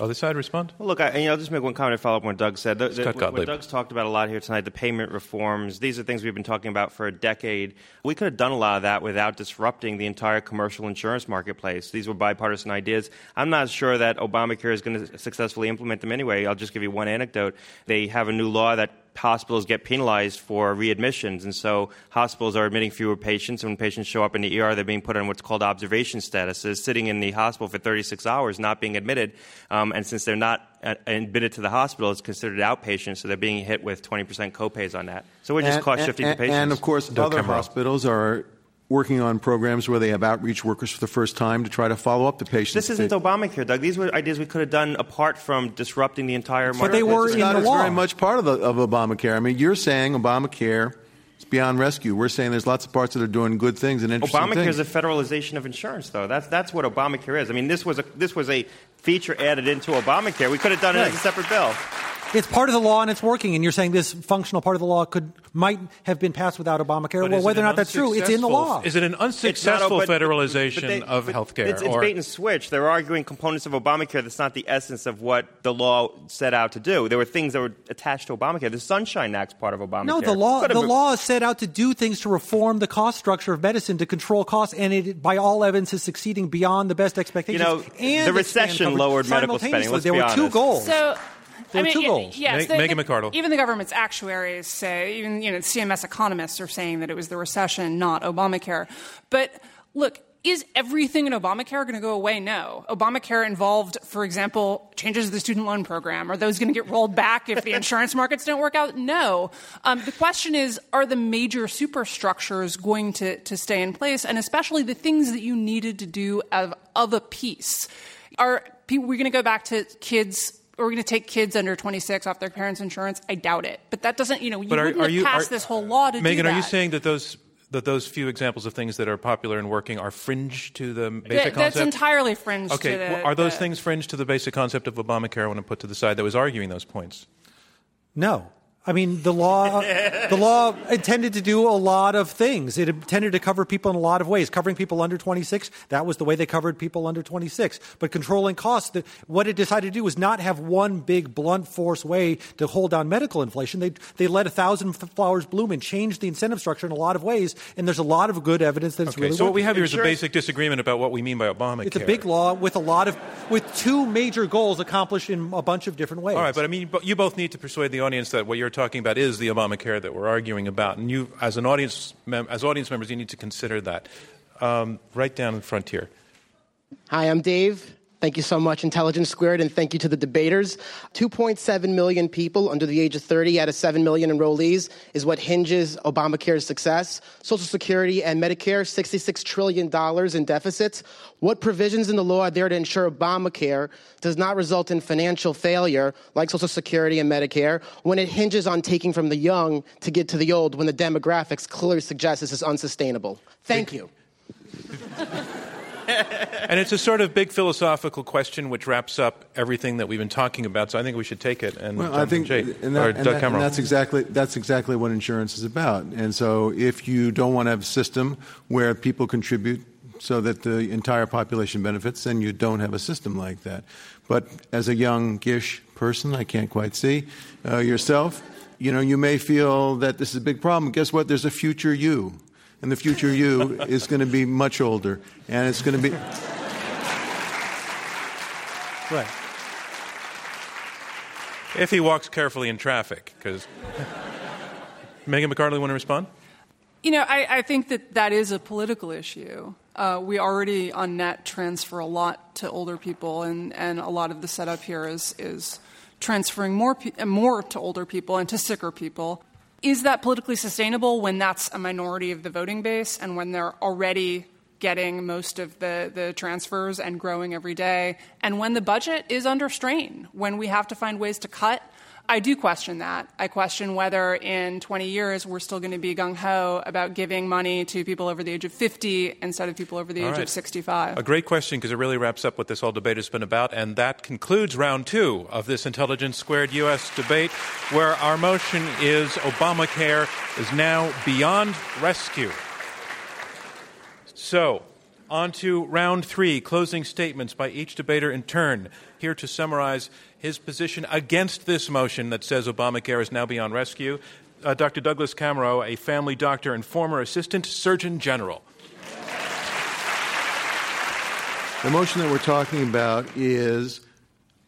S2: Other side respond.
S3: Well, look, I, you know, I'll just make one comment to follow up on what Doug said. The, the, what Doug's talked about a lot here tonight, the payment reforms, these are things we've been talking about for a decade. We could have done a lot of that without disrupting the entire commercial insurance marketplace. These were bipartisan ideas. I'm not sure that Obamacare is going to successfully implement them anyway. I'll just give you one anecdote. They have a new law that hospitals get penalized for readmissions, and so hospitals are admitting fewer patients. And when patients show up in the ER, they're being put on what's called observation status, is sitting in the hospital for 36 hours, not being admitted. Um, and since they're not uh, admitted to the hospital, it's considered outpatient, so they're being hit with 20% copays on that. So we're just
S6: And-
S3: cost shifting
S6: and,
S3: to patients.
S6: And of course,
S2: Doug
S6: other
S2: Kamerow.
S6: hospitals are working on programs where they have outreach workers for the first time to try to follow up the patients.
S3: this isn't Obamacare, Doug. These were ideas we could have done apart from disrupting the entire market.
S5: But they were
S6: It's
S5: in
S6: not
S5: the law.
S6: very much part of, the, of Obamacare. I mean, you're saying Obamacare is beyond rescue. We're saying there's lots of parts that are doing good things and interesting
S3: Obamacare
S6: things.
S3: is a federalization of insurance, though. That's that's what Obamacare is. I mean, this was a this was a feature added into Obamacare. We could have done it as a separate bill.
S5: It's part of the law and it's working, and you're saying this functional part of the law could might have been passed without Obamacare.
S2: But
S5: well, whether or not that's true, it's in the law.
S2: Is it an
S3: It's not,
S2: unsuccessful
S3: but-
S2: federalization
S3: but they-
S2: of
S3: but
S2: healthcare?
S3: It's, it's
S2: or-
S3: bait and switch. They're arguing components of Obamacare that's not the essence of what the law set out to do. There were things that were attached to Obamacare. The Sunshine Act's part of Obamacare.
S5: No, the law the law set out to do things to reform the cost structure of medicine to control costs, and it, by all evidence, is succeeding beyond the best expectations.
S3: You know,
S5: and
S3: the recession lowered medical spending,
S5: simultaneously.
S3: let's
S5: there
S3: be
S5: were two
S3: honest.
S5: goals.
S4: So,
S5: There
S4: I
S5: are
S4: mean,
S5: two
S4: y-
S5: goals.
S4: Yes,
S2: Ma- Megan McArdle.
S4: Even the government's actuaries say, even you know, CMS economists are saying that it was the recession, not Obamacare. But look. Is everything in Obamacare going to go away? No. Obamacare involved, for example, changes to the student loan program. Are those going to get rolled back if the insurance markets don't work out? No. Um, the question is, are the major superstructures going to, to stay in place? And especially the things that you needed to do of, of a piece. Are we're going to go back to kids are we going to take kids under 26 off their parents' insurance? I doubt it. But that doesn't, you know, you
S2: But are,
S4: wouldn't
S2: are
S4: have
S2: you
S4: passed
S2: are-
S4: this whole law to
S2: Megan,
S4: do that.
S2: are you saying that those that those few examples of things that are popular and working are fringe to the basic
S4: That-
S2: concept?
S4: that's entirely fringe
S2: Okay,
S4: to the,
S2: well, are those
S4: the-
S2: things fringe to the basic concept of Obamacare? I want to put to the side that was arguing those points.
S5: No. I mean, the law, the law intended to do a lot of things. It intended to cover people in a lot of ways. Covering people under 26, that was the way they covered people under 26. But controlling costs, the, what it decided to do was not have one big blunt force way to hold down medical inflation. They, they let a thousand flowers bloom and changed the incentive structure in a lot of ways. And there's a lot of good evidence that it's
S2: okay,
S5: really
S2: so what we have here
S5: is
S2: a basic disagreement about what we mean by Obamacare.
S5: It's a big law with a lot of, with two major goals accomplished in a bunch of different ways.
S2: All right, but I mean, you both need to persuade the audience that what you're talking about is the Obamacare that we're arguing about, and you, as an audience, mem- as audience members, you need to consider that. Um, right down in front here.
S9: Hi, I'm Dave. Thank you so much, Intelligence Squared, and thank you to the debaters. 2.7 million people under the age of 30 out of 7 million enrollees is what hinges Obamacare's success. Social Security and Medicare, $66 trillion in deficits. What provisions in the law are there to ensure Obamacare does not result in financial failure like Social Security and Medicare when it hinges on taking from the young to get to the old when the demographics clearly suggest this is unsustainable? Thank you.
S2: and it's a sort of big philosophical question which wraps up everything that we've been talking about. So I think we should take it and
S6: well, I think
S2: Jay,
S6: and, that, and, that, and that's exactly that's exactly what insurance is about. And so if you don't want to have a system where people contribute so that the entire population benefits, then you don't have a system like that. But as a young-ish person, I can't quite see uh, yourself. You know, you may feel that this is a big problem. Guess what? There's a future you and the future you is going to be much older, and it's going to be.
S5: Right.
S2: If he walks carefully in traffic, because. Megan McArdle, want to respond?
S4: You know, I, I, think that that is a political issue. Uh, we already on net transfer a lot to older people, and, and a lot of the setup here is, is transferring more, pe- more to older people and to sicker people. Is that politically sustainable when that's a minority of the voting base and when they're already getting most of the, the transfers and growing every day, and when the budget is under strain, when we have to find ways to cut I do question that. I question whether in 20 years we're still going to be gung ho about giving money to people over the age of 50 instead of people over the
S2: all
S4: age
S2: right.
S4: of 65.
S2: A great question because it really wraps up what this whole debate has been about. And that concludes round two of this Intelligence Squared U.S. debate, where our motion is Obamacare is now beyond rescue. So, on to round three closing statements by each debater in turn. Here to summarize his position against this motion that says Obamacare is now beyond rescue, uh, Dr. Douglas Kamerow, a family doctor and former assistant surgeon general.
S6: The motion that we're talking about is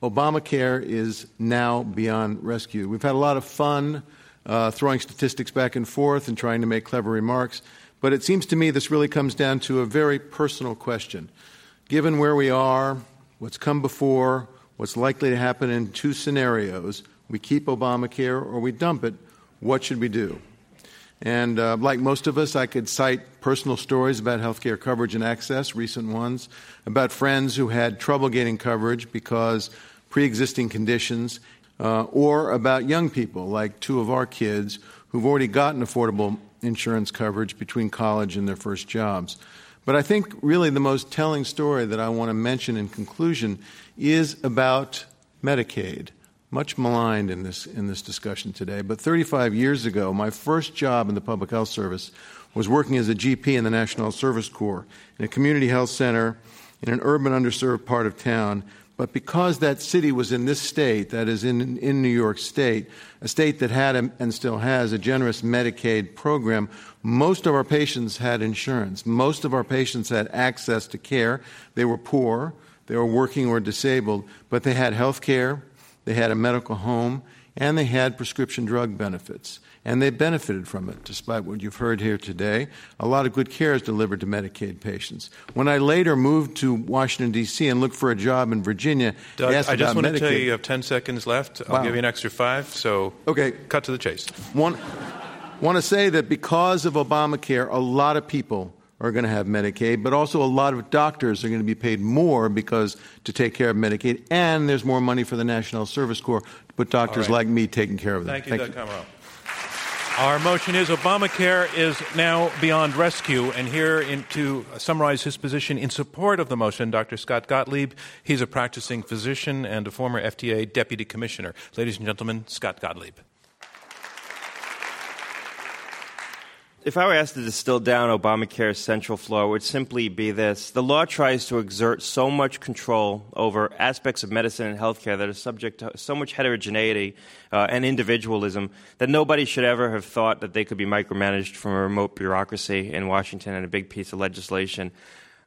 S6: Obamacare is now beyond rescue. We've had a lot of fun uh, throwing statistics back and forth and trying to make clever remarks, but it seems to me this really comes down to a very personal question. Given where we are, what's come before, what's likely to happen in two scenarios. We keep Obamacare or we dump it. What should we do? And uh, like most of us, I could cite personal stories about healthcare coverage and access, recent ones, about friends who had trouble getting coverage because pre existing conditions, uh, or about young people, like two of our kids who've already gotten affordable insurance coverage between college and their first jobs. But I think really the most telling story that I want to mention in conclusion is about Medicaid, much maligned in this, in this discussion today. But 35 years ago, my first job in the Public Health Service was working as a GP in the National Service Corps in a community health center in an urban underserved part of town. But because that city was in this state, that is in, in New York State, a state that had a, and still has a generous Medicaid program, most of our patients had insurance. Most of our patients had access to care. They were poor they were working or disabled, but they had health care, they had a medical home, and they had prescription drug benefits. And they benefited from it, despite what you've heard here today. A lot of good care is delivered to Medicaid patients. When I later moved to Washington, D.C., and looked for a job in Virginia,
S2: Doug, I just want
S6: Medicaid.
S2: to tell you you have 10 seconds left. I'll
S6: wow.
S2: give you an extra five, so
S6: okay.
S2: cut to the chase.
S6: One, want to say that because of Obamacare, a lot of people are going to have Medicaid, but also a lot of doctors are going to be paid more because to take care of Medicaid, and there's more money for the National Service Corps to put doctors
S2: right.
S6: like me taking care of them.
S2: Thank you, Thank Doug Kamerow. Our motion is Obamacare is now beyond rescue. And here in, to summarize his position in support of the motion, Dr. Scott Gottlieb. He's a practicing physician and a former FDA deputy commissioner. Ladies and gentlemen, Scott Gottlieb.
S3: If I were asked to distill down Obamacare's central flaw, it would simply be this. The law tries to exert so much control over aspects of medicine and healthcare that are subject to so much heterogeneity uh, and individualism that nobody should ever have thought that they could be micromanaged from a remote bureaucracy in Washington and a big piece of legislation.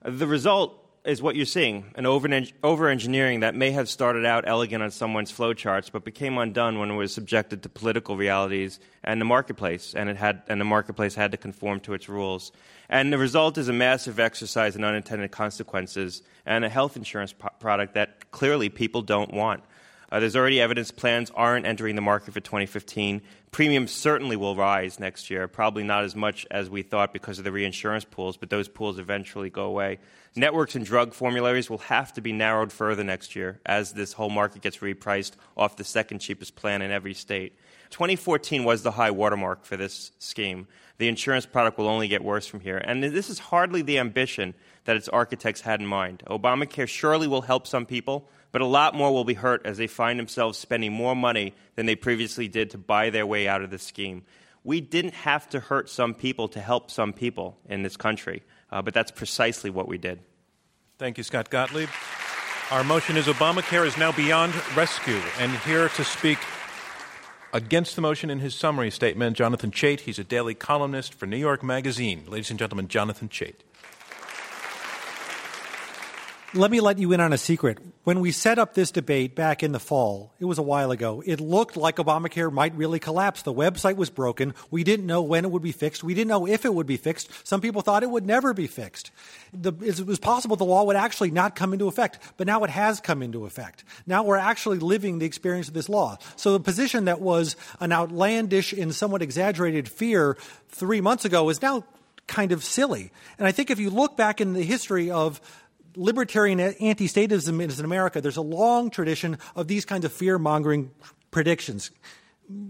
S3: The result is what you're seeing an over engineering that may have started out elegant on someone's flowcharts, but became undone when it was subjected to political realities and the marketplace, and, it had, and the marketplace had to conform to its rules. And the result is a massive exercise in unintended consequences and a health insurance pro- product that clearly people don't want. Uh, there's already evidence plans aren't entering the market for 2015. Premiums certainly will rise next year, probably not as much as we thought because of the reinsurance pools, but those pools eventually go away. Networks and drug formularies will have to be narrowed further next year as this whole market gets repriced off the second cheapest plan in every state. 2014 was the high watermark for this scheme. The insurance product will only get worse from here. And this is hardly the ambition that its architects had in mind. Obamacare surely will help some people, but a lot more will be hurt as they find themselves spending more money than they previously did to buy their way out of the scheme. We didn't have to hurt some people to help some people in this country, uh, but that's precisely what we did.
S2: Thank you, Scott Gottlieb. Our motion is Obamacare is now beyond rescue. And here to speak against the motion in his summary statement, Jonathan Chait. He's a daily columnist for New York Magazine. Ladies and gentlemen, Jonathan Chait.
S5: Let me let you in on a secret. When we set up this debate back in the fall, it was a while ago, it looked like Obamacare might really collapse. The website was broken. We didn't know when it would be fixed. We didn't know if it would be fixed. Some people thought it would never be fixed. The, it was possible the law would actually not come into effect, but now it has come into effect. Now we're actually living the experience of this law. So the position that was an outlandish and somewhat exaggerated fear three months ago is now kind of silly. And I think if you look back in the history of libertarian anti statism is in America, there's a long tradition of these kinds of fear mongering predictions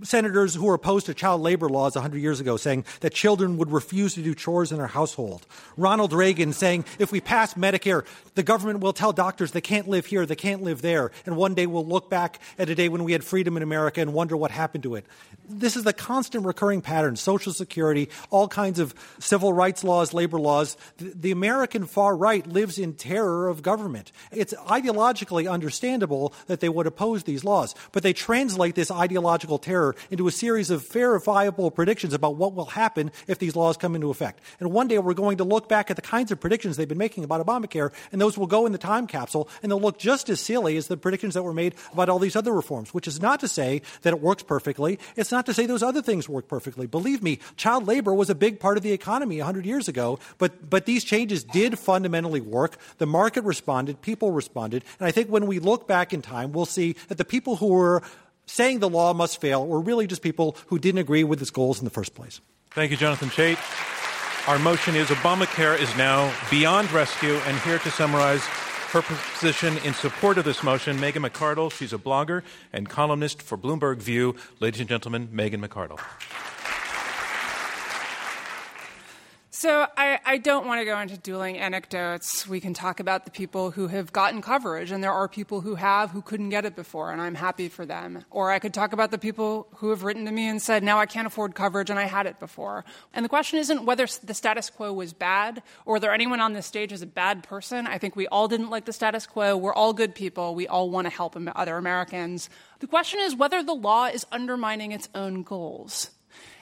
S5: senators who were opposed to child labor laws 100 years ago saying that children would refuse to do chores in their household. Ronald Reagan saying if we pass Medicare, the government will tell doctors they can't live here, they can't live there, and one day we'll look back at a day when we had freedom in America and wonder what happened to it. This is the constant recurring pattern Social Security, all kinds of civil rights laws, labor laws. The, American far right lives in terror of government. It's ideologically understandable that they would oppose these laws, but they translate this ideological terror into a series of verifiable predictions about what will happen if these laws come into effect. And one day we're going to look back at the kinds of predictions they've been making about Obamacare, and those will go in the time capsule, and they'll look just as silly as the predictions that were made about all these other reforms, which is not to say that it works perfectly. It's not to say those other things work perfectly. Believe me, child labor was a big part of the economy 100 years ago, but, but these changes did fundamentally work. The market responded, people responded, and I think when we look back in time, we'll see that the people who were saying the law must fail were really just people who didn't agree with its goals in the first place.
S2: Thank you, Jonathan Chait. Our motion is Obamacare is now beyond rescue. And here to summarize her position in support of this motion, Megan McArdle. She's a blogger and columnist for Bloomberg View. Ladies and gentlemen, Megan McArdle.
S4: So I, I, don't want to go into dueling anecdotes. We can talk about the people who have gotten coverage, and there are people who have who couldn't get it before, and I'm happy for them. Or I could talk about the people who have written to me and said, now I can't afford coverage and I had it before. And the question isn't whether the status quo was bad or whether anyone on this stage is a bad person. I think we all didn't like the status quo. We're all good people. We all want to help other Americans. The question is whether the law is undermining its own goals.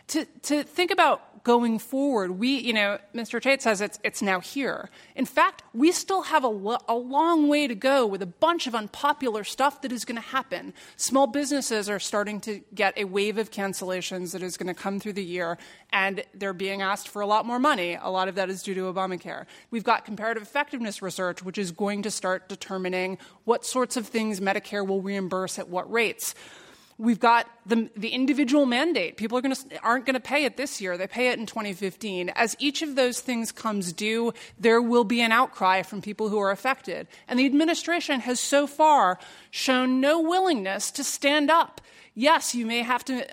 S4: To, to think about going forward, we, you know, Mr. Tate says it's, it's now here. In fact, we still have a, lo- a long way to go with a bunch of unpopular stuff that is going to happen. Small businesses are starting to get a wave of cancellations that is going to come through the year, and they're being asked for a lot more money. A lot of that is due to Obamacare. We've got comparative effectiveness research, which is going to start determining what sorts of things Medicare will reimburse at what rates. We've got the, the individual mandate. People are gonna, aren't going to pay it this year. They pay it in 2015. As each of those things comes due, there will be an outcry from people who are affected. And the administration has so far shown no willingness to stand up. Yes, you may have to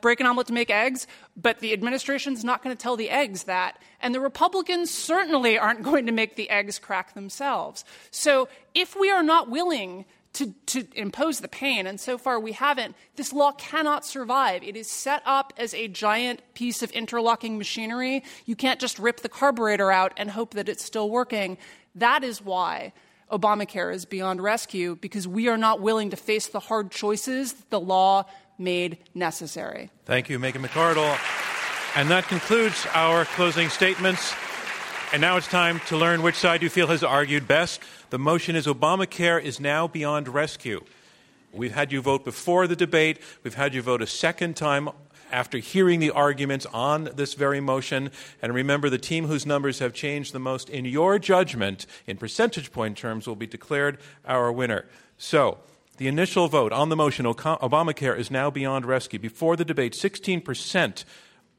S4: break an omelet to make eggs, but the administration's not going to tell the eggs that. And the Republicans certainly aren't going to make the eggs crack themselves. So if we are not willing to, to impose the pain, and so far we haven't. This law cannot survive. It is set up as a giant piece of interlocking machinery. You can't just rip the carburetor out and hope that it's still working. That is why Obamacare is beyond rescue, because we are not willing to face the hard choices that the law made necessary.
S2: Thank you, Megan McArdle. And that concludes our closing statements. And now it's time to learn which side you feel has argued best. The motion is Obamacare is now beyond rescue. We've had you vote before the debate. We've had you vote a second time after hearing the arguments on this very motion. And remember, the team whose numbers have changed the most in your judgment, in percentage point terms, will be declared our winner. So, the initial vote on the motion, Obamacare is now beyond rescue. Before the debate, 16%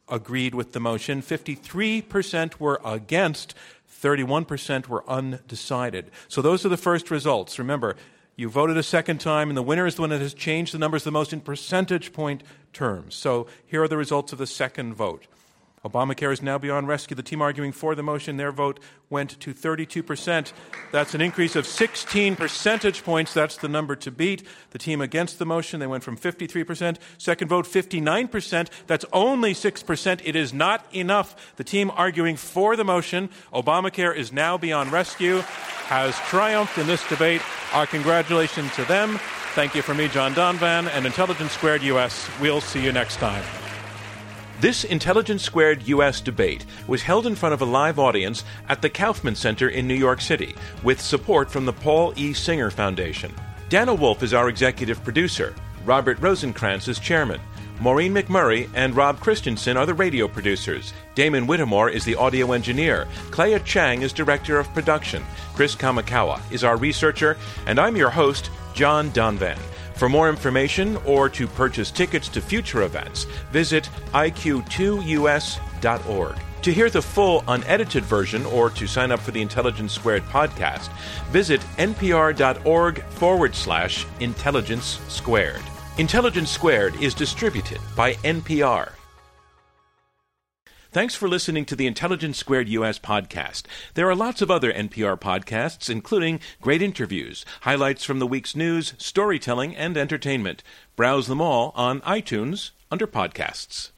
S2: agreed with the motion, 53% were against, 31% were undecided. So those are the first results. Remember, you voted a second time, and the winner is the one that has changed the numbers the most in percentage point terms. So here are the results of the second vote. Obamacare is now beyond rescue. The team arguing for the motion, their vote went to 32%. That's an increase of 16 percentage points. That's the number to beat. The team against the motion, they went from 53%. Second vote, 59%. That's only 6%. It is not enough. The team arguing for the motion, Obamacare is now beyond rescue, has triumphed in this debate. Our congratulations to them. Thank you from me, John Donvan, and Intelligence Squared US. We'll see you next time. This Intelligence Squared US debate was held in front of a live audience at the Kaufman Center in New York City with support from the Paul E. Singer Foundation. Dana Wolf is our executive producer. Robert Rosenkrantz is chairman. Maureen McMurray and Rob Christensen are the radio producers. Damon Whittemore is the audio engineer. Clea Chang is director of production. Chris Kamikawa is our researcher. And I'm your host, John Donvan. For more information or to purchase tickets to future events, visit iq2us.org. To hear the full unedited version or to sign up for the Intelligence Squared podcast, visit npr.org forward slash intelligence squared. Intelligence Squared is distributed by NPR. Thanks for listening to the Intelligence Squared US podcast. There are lots of other NPR podcasts, including great interviews, highlights from the week's news, storytelling, and entertainment. Browse them all on iTunes under podcasts.